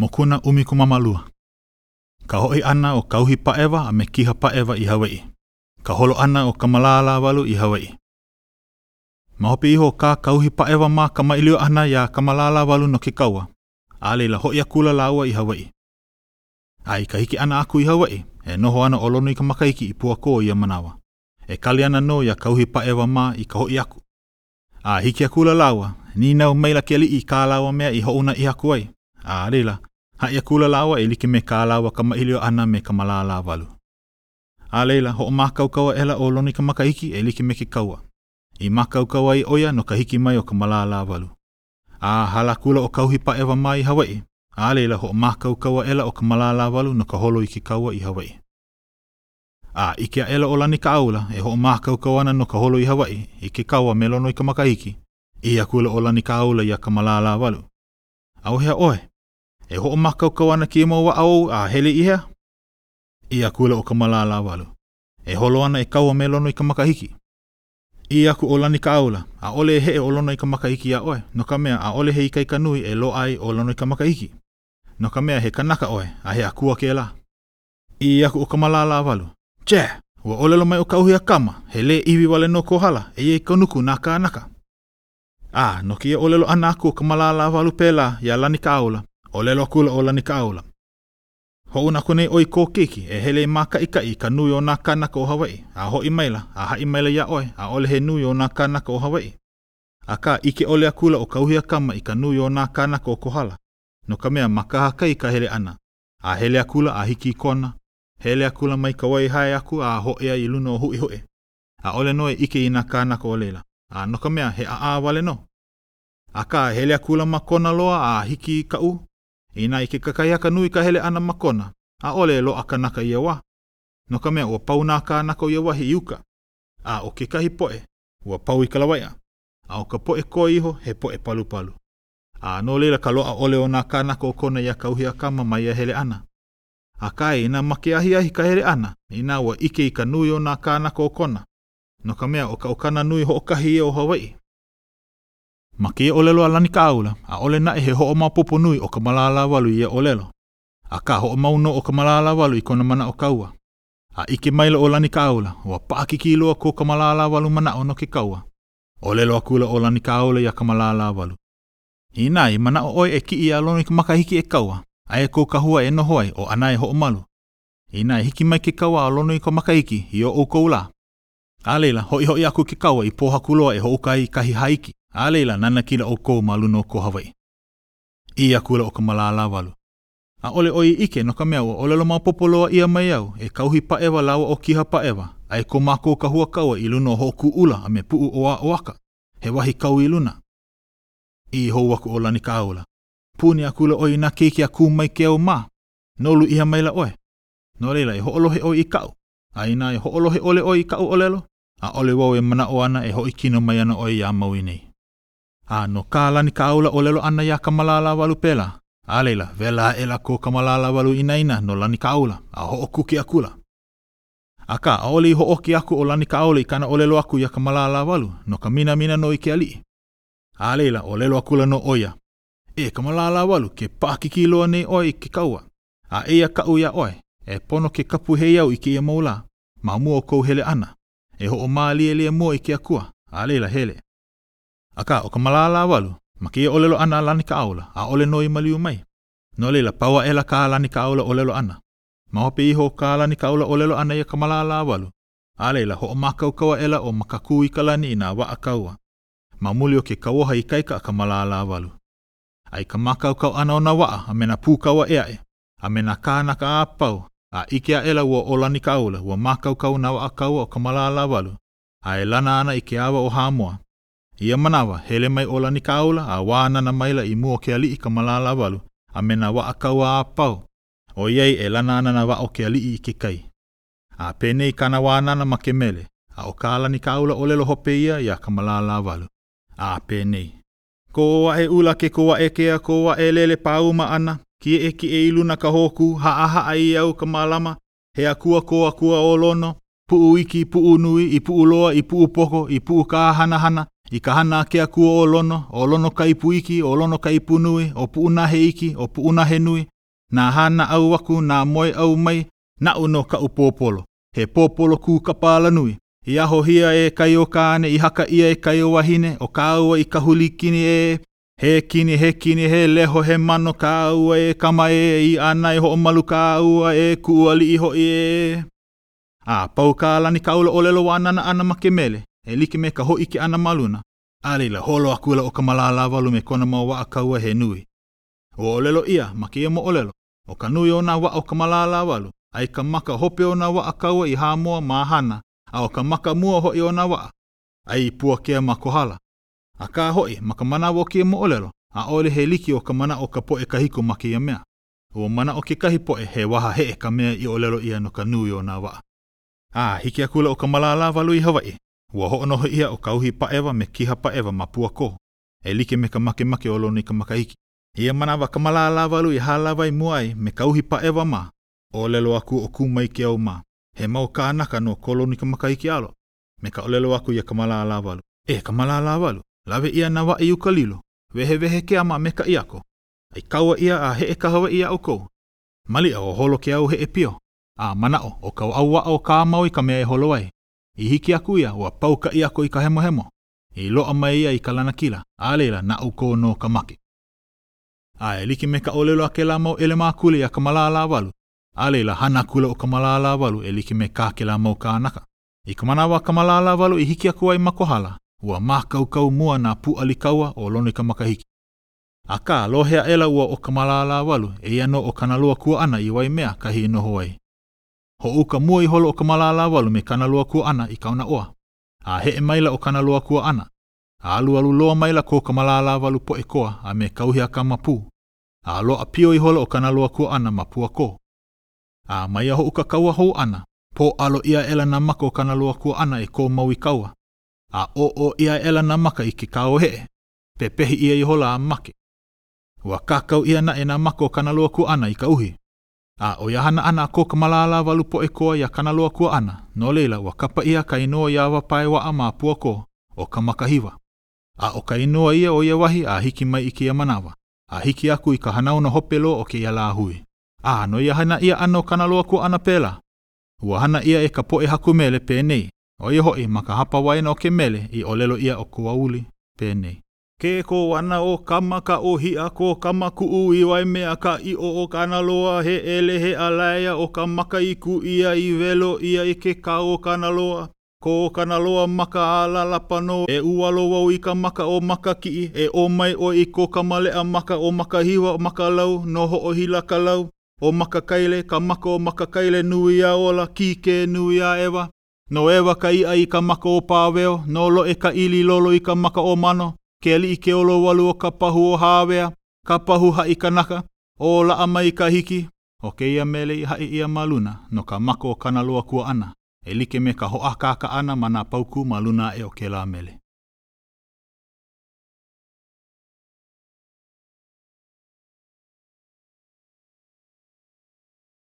Mokuna ʻumikumamālua. Ka hoʻi ʻana o Kauhi Paʻewa a me Kiha Paʻewa i Hawaiʻi. Ka holo ʻana o ka malālāwalu i Hawaiʻi. Ma hope iho o kā Kauhi Paʻewa mā ka maʻilio ʻana iā ka malālāwalu no ke kaua, a laila hoʻi akula lāua i Hawaiʻi. A i ka hiki ʻana aku i Hawaiʻi, e noho ana ʻo Lonoikamakahiki i Puakō ia manawa, e kali ana nō iā Kauhi Paʻewa mā i ka hoʻi aku. A hiki akula lāua, nīnau maila ke aliʻi i kā lāua mea i hoʻouna ʻia aku ai, a laila, haʻi akula lāua e like me kā lāua kamaʻilio ʻana me ka malālāwalu. A laila, hoʻomākaukau aʻela ʻo Lonikamakahiki e like me ke kaua, i mākaukau ai ʻo ia no ka hiki mai o ka malālāwalu. A hala akula ʻo Kauhipaʻewa mā i Hawaiʻi, a laila, hoʻomākaukau aʻela ʻo ka malālāwalu no ka holo i ke kaua i Hawaiʻi. A ʻike aʻela ʻo Lanikaaula e hoʻomākaukau ana no ka holo i Hawaiʻi i ke kaua me Lonoikamakahiki, ʻī akula ʻo Lanikaaula iā Kamalālāwalu, ʻAʻohe a ʻoe, e hoʻomākaukau ana kēia mau waʻa ou a hele i hea? ʻĪ akula ʻo Kamalālāwalu, E holo ana e kaua me Lonoikamakahiki. ʻĪ aku ʻo Lanikaaula, ʻAʻole e heʻe ʻo Lonoikamakahiki iā ʻoe, no ka mea, ʻaʻole he ikaika nui e loaʻa ai ʻo Lonoikamakahiki. No ka mea, he kanaka ʻoe, a he akua kēlā. ʻĪ aku ʻo Kamalālāwalu, Che! Ua ʻōlelo mai ʻo Kauhiakama, he lē iwi wale nō kō hala, eia i ka nuku nā kānaka. A, no kēia ʻōlelo ʻana aku o Kamalālāwalu pēlā iā Lanikāula, ʻōlelo akula ʻo Lanikāula, Hoʻouna aku nei ʻoe i kō keiki e hele i mākaʻikaʻi i ka nui o nā kānaka o Hawaiʻi, a hoʻi maila, a haʻi maila iā ʻoe, ʻaʻole he nui o nā kānaka o Hawaiʻi. Akā, ʻike ʻole akula ʻo Kauhiakama i ka nui o nā kānaka o Kohala, no ka mea, ma kahakai ka hele ʻana, A hele akula a hiki i Kona, hele akula mai ka wai hae aku a hoʻi ai i luna o Huʻihoʻi. ʻAʻole nō e ʻike i nā kānaka o laila, a no ka mea, he ʻaʻā wale nō. Akā, hele akula ma Kona loa a hiki i Kaʻū. Inā i ke kakahiaka nui ka hele ʻana ma Kona, ʻaʻole e loaʻa kanaka ia wā. No ka mea, ua pau nā kānaka o ia wahi i uka, a ʻo kekahi poʻe, ua pau i ka lawaiʻa, a ʻo ka poʻe koi iho, he poʻe palupalu. A no laila ka loaʻa ʻole o nā kānaka o kona iā Kauhiakama ma ia hele ʻana. Akā, inā ma ke ahiahi ka hele ʻana, inā ua ʻike i ka nui o nā kānaka o kona, no ka mea, ʻo ka ʻokana nui hoʻokahi ia o Hawaiʻi. Ma kēia ʻōlelo a Lanikāʻaula, ʻaʻole naʻe he hoʻomaopopo nui ʻo Kamalālāwalu i ia ʻōlelo, akā, hoʻomau nō ʻo Kamalālāwalu i kona manaʻo kaua. A ʻike maila ʻo Lanikāʻaula, ua paʻakikī loa ko Kamalālāwalu manaʻo no ke kaua. ʻŌlelo akula ʻo Lanikāʻaole iā Kamalālāwalu, Inā i manaʻo ʻoe e kiʻi iā Lono i ka makahiki e kaua, aia kou kahua e noho ai, ʻo ʻAna e hoʻomalu. Inā e hiki mai ke kaua a Lono i ka makahiki i o ʻoukou lā. A laila, hoʻihoʻi aku ke kaua i pōhaku loa e hoʻouka ai i kahi hāiki, a laila, nanakila ʻoukou ma luna o ko Hawaiʻi. ʻĪ akula ʻo Kamalālāwalu, ʻAʻole ʻo ia i ʻike, no ka mea, ua ʻōlelo maopopo loa ʻia mai au, e Kauhi Paʻewa lāua ʻo Kiha Paʻewa, a e ko mākou kahua kaua i luna o Hoʻokūʻula a me Puʻu ʻOāʻoaka, he wahi kau i luna. ʻĪ hou aku ʻo Lanikāula, Puni akula ʻoe i nā keiki a kū mai ke au mā, nolu ʻia maila ʻoe. No laila, e hoʻolohe ʻoe i kaʻu, a inā e hoʻolohe ʻole ʻoe i kaʻu ʻōlelo, ʻaʻole wau e manaʻo ana e hoʻoikino mai ana ʻoe iā maui nei. A no ka lani kāula ʻōlelo ʻana iā Kamalālāwalu pēlā, a laila, wela aʻela ko Kamalālāwalu inaina no Lanikāʻula, a hoʻokuke akula. Akā, ʻaʻole i hoʻōki aku ʻo Lanikāʻula i kāna ʻōlelo aku iā Kamalālāwalu, no ka minamina nō i ke aliʻi. A laila, ʻōlelo akula nō ʻo ia, E Kamalālāwalu, ke paʻakikī loa nei ʻoe i ke kaua, a eia kaʻu iā ʻoe, e pono ke kapu heiau i kēia mau lā, ma mua o kou hele ʻana, e hoʻomālielie mua i ke Akua, a laila hele. Akā, ʻo ka malā lāwalu, ma kēia ʻōlelo ʻana a Lanikāʻaola, ʻaʻole nō i maliu mai. No laila, pau aʻela kā Lanikāʻaola ʻōlelo ʻana. Ma hope iho o kā Lanikāʻaola ʻōlelo ʻana iā ka malā lāwalu, a laila, hoʻomākaukau aʻela ʻo Makakūikalani i nā waʻa kaua, ma muli o ke kauoha ikaika a ka malā lāwalu. A i ka mākaukau ʻana o nā waʻa a me nā pūkaua ʻē aʻe, a me nā kānaka a pau, a ʻike aʻela ua ʻo Lanikāʻaola, ua mākaukau nā waʻa kaua o ka malā lāwalu, a e lana ana i ke awa o Hāmoa. I ia manawa, hele mai ʻo Lanikāula a wānana maila i mua o ke aliʻi ka malālawalu a me nā waʻa kaua a pau, ʻoiai e lana ana nā waʻa o ke aliʻi i ke kai. A penei kāna wānana ma ke mele, a ʻo kā Lanikāula ʻōlelo hope ia iā ka malālawalu, a penei. Kō aʻe ʻula ke kō aʻe kea kō aʻe lele pāuma ʻana, kieʻekiʻe i luna ka hōkū, haʻahaʻa i au ka malama, He akua ko Akua ʻo Lono, puʻu iki, puʻu nui, i puʻu loa, i puʻu poko, i puʻu kāhanahana, i ka hana a ke Akua ʻo Lono, ʻo Lono ka ipu iki, ʻo Lono ka ipu nui, ʻo Puʻuna he iki, ʻo Puʻuna he nui, nā hānaʻau aku, nā moe ʻau mai, naʻu no kaʻu pōpolo, he pōpolo kūkapa alanui, i aho hia e kai o kāne, i haka ʻia e kai o wahine, o kāua i kahuli kini ē, He kini, he kini, he leho, he mano kāua e kama e i ana e hoʻomalu kāua e kuʻu aliʻi hoʻi e. A pau ka lani kāula ʻōlelo wānana ʻana ma ke mele, e like me ka hōʻike ʻana ma luna. A laila, holo akula ʻo Kamalālāwalu me kona mau waʻa kaua he nui. Ua ʻōlelo ʻia, ma kēia moʻolelo, ʻo ka nui o nā waʻa o Kamalālāwalu, a i ka maka hope o nā waʻa kaua i Hāmoa ma Hana, a ʻo ka maka mua hoʻi o nā waʻa, a i Puakea ma Kohala. Akā hoʻi, ma ka manawa o kēia moʻolelo, ʻaʻole he like o ka manaʻo o ka poʻe kahiko ma kēia mea. Ua manaʻo kekahi poʻe he wahaheʻe ka mea i ʻōlelo ʻia no ka nui o nā waʻa. A hiki akula ʻo ka malālāwalu i Hawaiʻi, ua hoʻonoho ʻia ʻo ka uhi paʻewa me kiha paʻewa ma pua kō, e like me ka makemake o Lonoikamakahiki. I ia manawa ka malālāwalu i hālāwai mua ai me ka uhi paʻewa ma, ʻōlelo aku ʻo Kūmaikeau mā, he mau kānaka no ko Lonoikamakahiki alo. me ka ʻōlelo aku iā Kamalālāwalu, E Kamalālāwalu, lawe ʻia nā waʻi uka lilo, wehewehe ke ama a me ka ʻiako, a i kaua ʻia a heʻe ka hawaii iā ʻoukou. Maliʻa o holo ke au heʻe pio, a manaʻo o ka ʻauwaʻa o kā Maui ka mea e holo ai. I hiki aku ia, ua pau ka ʻiako i ka hemohemo, i loaʻa mai ia i ka lanakila, a laila, na ʻoukou nō ka make. A e like me ka ʻōlelo a kēlā mau ʻelemākule iā Kamalālāwalu, a laila, hana akula ʻo Kamalālāwalu e like me kā kēlā mau kānaka. I ka manawa kamalālāwalu i hiki aku ai ma Kohala, ua mākaukau mua nā pūʻali kaua o Lonikamakahiki. Akā, lohe aʻela ua ʻo Kamalālāwalu, eia nō ʻo Kanaloa kuaʻana i Waimea kahi i noho ai. Hoʻouka mua ihola ʻo Kamalālāwalu me Kanaloa kuaʻana i Kaunaʻoa, a heʻe maila ʻo Kanaloa kuaʻana, a alualu loa maila ko Kamalālāwalu poʻe koa a me Kauhiakamapū, a loaʻa pio ihola ʻo Kanaloa kuaʻana ma Puakō. A ma ia hoʻoka kaua hou ʻana, pōʻalo ʻia aʻela nā maka o Kanaloa kua ʻana e kō mau i kaua, a ʻōʻō ʻia aʻela nā maka i ke kao heʻe, pepehi ʻia ihola a make. Ua kākau ʻia naʻe nā maka o Kanaloa kua ʻana i ka uhi, a ʻo ia hana ʻana a ko ka malālā walu poʻe koa iā Kanaloa kua ʻana, no laila, ua kapa ʻia ka inoa iā Wapae waʻa ma Apuakō, ʻo Kamakahiwa. A ʻo ka inoa ia o ia wahi a hiki mai i kēia manawa, a hiki aku i ka hanauna hope loa o kēia lāhui. A no ia hana ʻia ʻana o Kanaloa kuaʻana pēlā, ua hana ʻia e ka poʻe haku mele penei, ʻo ia hoʻi ma ka hapa waena o ke mele i ʻōlelo ʻia ʻo Koauli, penei. Ke kō ana ʻo Kama ka ʻōhiʻa ko Kama kuʻu i Waimea ka ʻiʻo o Kanaloa he ʻele he alaea o ka maka i kū ʻia i welo ʻia i ke kau o Kanaloa Ko Kanaloa maka a lalapa nō e uwalo wau i ka maka o Makakiʻi, e ʻō mai ʻoe i ko Kamaleʻa maka o Makahiwa o Makalau no Hoʻohilakalau o Makakaile, ka maka o Makakaile nui a ola, kīkē nui a ʻewa. No ʻEwa ka iʻa i ka maka o Pāweo, no Loʻe ka ʻili lolo i ka maka o Mano, ke aliʻi ke olowalu o ka pahu o Hāwea, ka pahu haʻi kanaka, ʻo Laʻamaikahiki. ʻO kēia mele i haʻi ʻia ma luna, no ka maka o Kanaloa kuaʻana, e like me ka hoʻākāka ʻana ma nā paukū ma luna aʻe o kēlā mele.